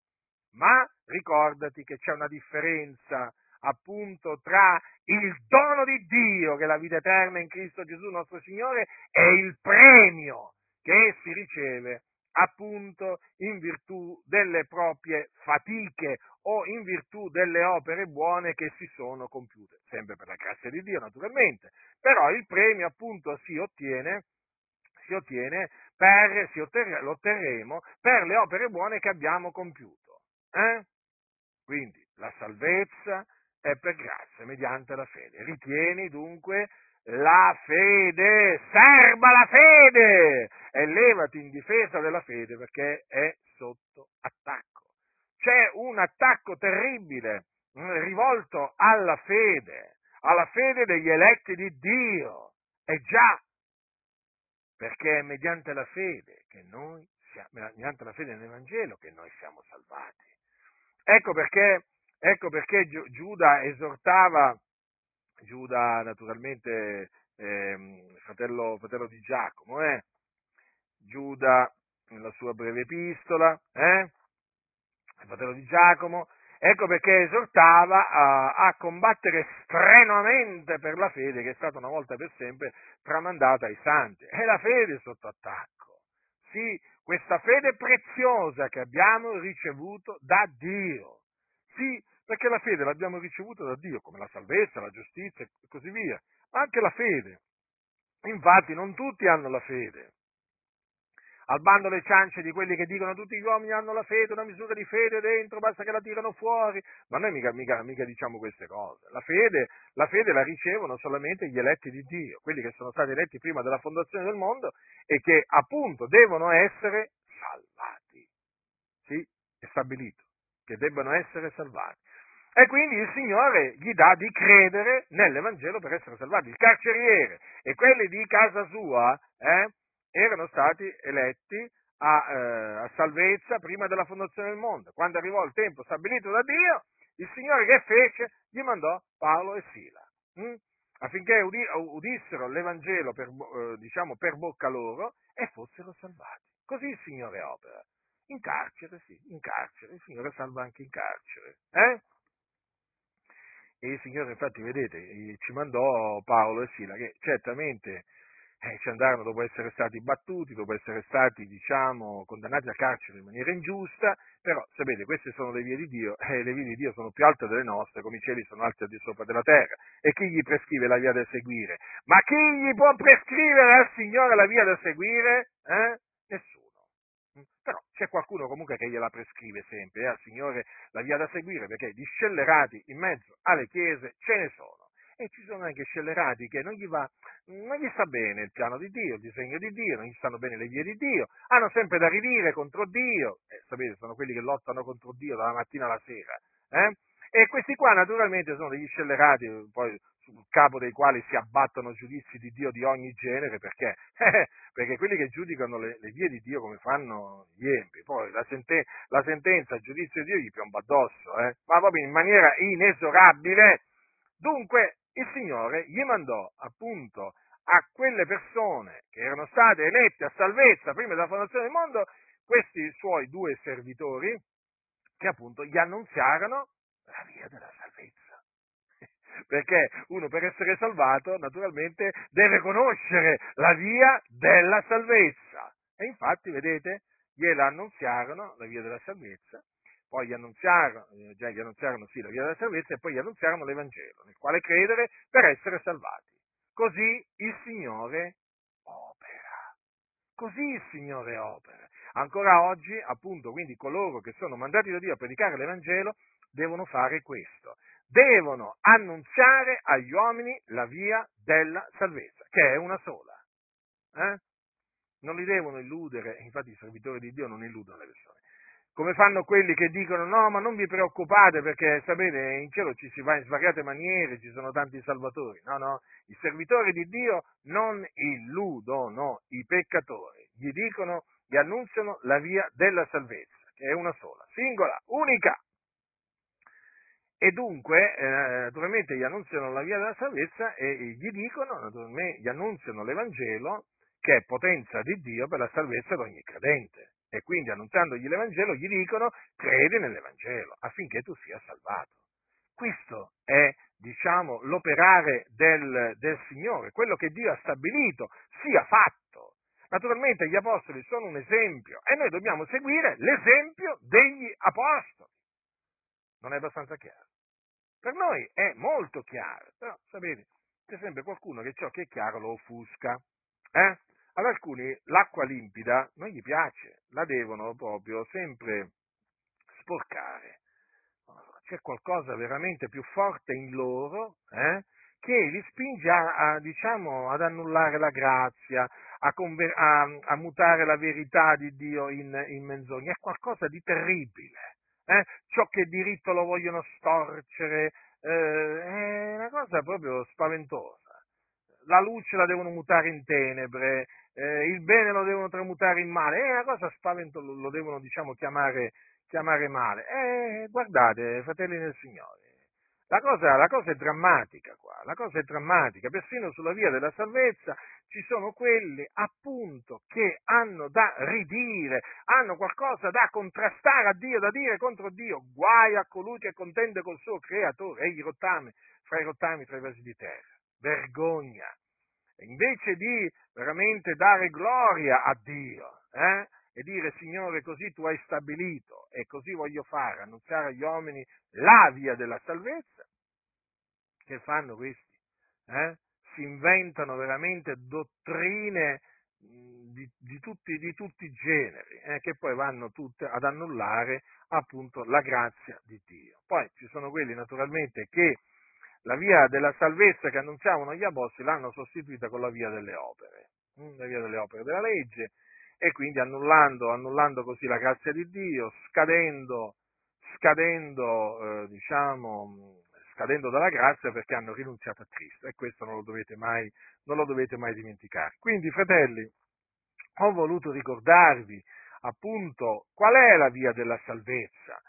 ma ricordati che c'è una differenza appunto tra il dono di Dio, che è la vita eterna in Cristo Gesù nostro Signore, e il premio che si riceve appunto in virtù delle proprie fatiche o in virtù delle opere buone che si sono compiute, sempre per la grazia di Dio naturalmente, però il premio appunto si ottiene, si ottiene per, si otterre, lo otterremo per le opere buone che abbiamo compiuto. Eh? Quindi la salvezza è per grazia, mediante la fede. Ritieni dunque la fede, serba la fede e levati in difesa della fede perché è sotto attacco. C'è un attacco terribile mm, rivolto alla fede, alla fede degli eletti di Dio. E già, perché è mediante la fede che noi siamo, mediante la fede nell'Evangelo che noi siamo salvati. Ecco perché, ecco perché Giuda esortava Giuda naturalmente eh, fratello, fratello, di Giacomo, eh? Giuda nella sua breve epistola, eh? fratello di Giacomo, ecco perché esortava a, a, combattere strenuamente per la fede che è stata una volta per sempre tramandata ai santi. È la fede sotto attacco. Sì, questa fede preziosa che abbiamo ricevuto da Dio. Sì, perché la fede l'abbiamo ricevuta da Dio, come la salvezza, la giustizia e così via, ma anche la fede. Infatti non tutti hanno la fede. Al bando le ciance di quelli che dicono tutti gli uomini hanno la fede, una misura di fede dentro, basta che la tirano fuori. Ma noi mica, mica, mica diciamo queste cose. La fede, la fede la ricevono solamente gli eletti di Dio, quelli che sono stati eletti prima della fondazione del mondo e che appunto devono essere salvati. Sì, è stabilito che debbano essere salvati. E quindi il Signore gli dà di credere nell'Evangelo per essere salvati. Il carceriere e quelli di casa sua eh, erano stati eletti a, eh, a, salvezza prima della fondazione del mondo. Quando arrivò il tempo stabilito da Dio, il Signore che fece? Gli mandò Paolo e Sila. Hm? affinché udissero l'Evangelo per, eh, diciamo, per bocca loro e fossero salvati. Così il Signore opera. In carcere, sì, in carcere. Il Signore salva anche in carcere. Eh? E il Signore, infatti, vedete, ci mandò Paolo e Sila, che certamente eh, ci andarono dopo essere stati battuti, dopo essere stati, diciamo, condannati a carcere in maniera ingiusta, però, sapete, queste sono le vie di Dio, e le vie di Dio sono più alte delle nostre, come i cieli sono alti al di sopra della terra. E chi gli prescrive la via da seguire? Ma chi gli può prescrivere al Signore la via da seguire? Eh? Nessuno. Però c'è qualcuno comunque che gliela prescrive sempre, eh, al Signore la via da seguire, perché di scellerati in mezzo alle chiese ce ne sono. E ci sono anche scellerati che non gli, va, non gli sta bene il piano di Dio, il disegno di Dio, non gli stanno bene le vie di Dio, hanno sempre da ridire contro Dio, eh, sapete, sono quelli che lottano contro Dio dalla mattina alla sera. Eh? E questi qua naturalmente sono degli scellerati, poi sul capo dei quali si abbattono giudizi di Dio di ogni genere, perché? perché quelli che giudicano le, le, vie di Dio come fanno gli empi, poi la, senten- la sentenza, il giudizio di Dio gli piomba addosso, eh? ma proprio in maniera inesorabile. Dunque il Signore gli mandò appunto a quelle persone che erano state elette a salvezza prima della fondazione del mondo, questi suoi due servitori, che appunto gli annunziarono la via della salvezza. perché uno per essere salvato naturalmente deve conoscere la via della salvezza. E infatti, vedete, gliela annunziarono, la via della salvezza, poi gli annunziarono, eh, già gli annunziarono sì la via della salvezza e poi gli annunziarono l'Evangelo, nel quale credere per essere salvati. Così il Signore opera. Così il Signore opera. Ancora oggi, appunto, quindi coloro che sono mandati da Dio a predicare l'Evangelo devono fare questo. Devono annunziare agli uomini la via della salvezza, che è una sola. Eh? Non li devono illudere, infatti i servitori di Dio non illudono le persone. Come fanno quelli che dicono no, ma non vi preoccupate perché sapete in cielo ci si va in svariate maniere, ci sono tanti salvatori. No, no, i servitori di Dio non illudono i peccatori, gli dicono, gli annunziano la via della salvezza, che è una sola, singola, unica. E dunque, eh, naturalmente, gli annunziano la via della salvezza e gli dicono, naturalmente, gli annunziano l'Evangelo che è potenza di Dio per la salvezza di ogni credente. E quindi annunziandogli l'Evangelo gli dicono credi nell'Evangelo affinché tu sia salvato. Questo è, diciamo, l'operare del, del Signore, quello che Dio ha stabilito sia fatto. Naturalmente gli apostoli sono un esempio e noi dobbiamo seguire l'esempio degli apostoli. Non è abbastanza chiaro? Per noi è molto chiaro, però sapete, c'è sempre qualcuno che ciò che è chiaro lo offusca. Eh? Ad alcuni l'acqua limpida non gli piace, la devono proprio sempre sporcare. C'è qualcosa veramente più forte in loro eh, che li spinge a, a, diciamo, ad annullare la grazia, a, conver- a, a, mutare la verità di Dio in, in menzogna. È qualcosa di terribile. Eh? Ciò che è diritto lo vogliono storcere, eh, è una cosa proprio spaventosa la luce la devono mutare in tenebre, eh, il bene lo devono tramutare in male, è una cosa spaventosa, lo devono diciamo chiamare, chiamare male. Eh, guardate, fratelli del Signore, la cosa, la cosa, è drammatica qua, la cosa è drammatica, persino sulla via della salvezza ci sono quelli appunto che hanno da ridire, hanno qualcosa da contrastare a Dio, da dire contro Dio, guai a colui che contende col suo creatore, egli rottame fra i rottami tra i vasi di terra vergogna. Invece di veramente dare gloria a Dio eh, e dire Signore così tu hai stabilito e così voglio fare, annunziare agli uomini la via della salvezza, che fanno questi? Eh? Si inventano veramente dottrine di, di, tutti, di tutti, i generi, eh, che poi vanno tutte ad annullare appunto la grazia di Dio. Poi ci sono quelli naturalmente che la via della salvezza che annunziavano gli apostoli l'hanno sostituita con la via delle opere, hm, la via delle opere della legge, e quindi annullando, annullando così la grazia di Dio, scadendo, scadendo, eh, diciamo, scadendo dalla grazia perché hanno rinunziato a Cristo e questo non lo dovete mai, lo dovete mai dimenticare. Quindi, fratelli, ho voluto ricordarvi appunto qual è la via della salvezza,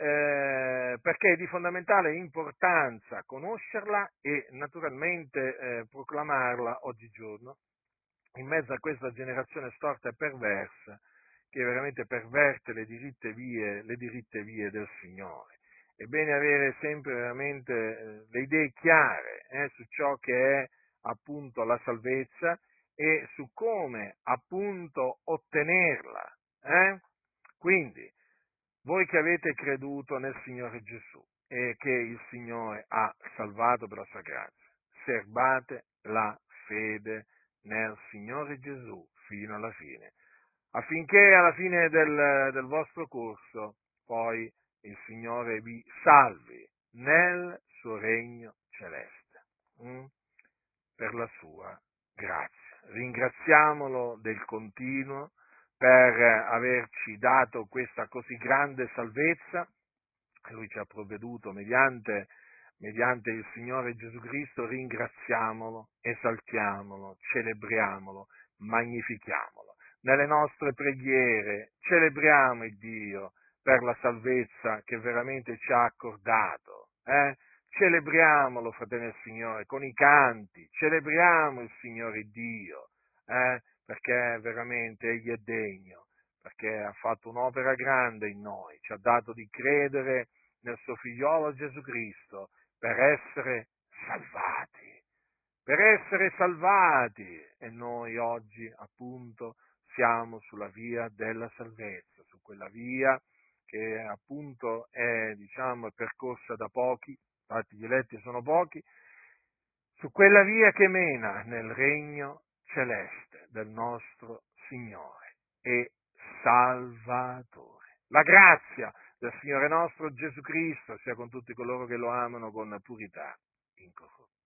eh, perché è di fondamentale importanza conoscerla e naturalmente eh, proclamarla oggigiorno in mezzo a questa generazione storta e perversa che veramente perverte le diritte vie, le diritte vie del Signore. È bene avere sempre veramente eh, le idee chiare eh, su ciò che è appunto la salvezza e su come appunto ottenerla. Quindi voi che avete creduto nel Signore Gesù e che il Signore ha salvato per la sua grazia, serbate la fede nel Signore Gesù fino alla fine, affinché alla fine del, del vostro corso poi il Signore vi salvi nel suo regno celeste, hm? per la sua grazia. Ringraziamolo del continuo per averci dato questa così grande salvezza. Lui ci ha provveduto mediante, mediante il Signore Gesù Cristo, ringraziamolo, esaltiamolo, celebriamolo, magnifichiamolo. Nelle nostre preghiere celebriamo il Dio per la salvezza che veramente ci ha accordato. Eh? Celebriamolo, fratello del Signore, con i canti, celebriamo il Signore Dio. Eh? Perché veramente Egli è degno, perché ha fatto un'opera grande in noi, ci ha dato di credere nel suo figliolo Gesù Cristo per essere salvati, per essere salvati. E noi oggi appunto siamo sulla via della salvezza, su quella via che appunto è diciamo, percorsa da pochi, infatti gli eletti sono pochi, su quella via che mena nel regno celeste del nostro Signore e Salvatore. La grazia del Signore nostro Gesù Cristo sia con tutti coloro che lo amano con purità incorrotta.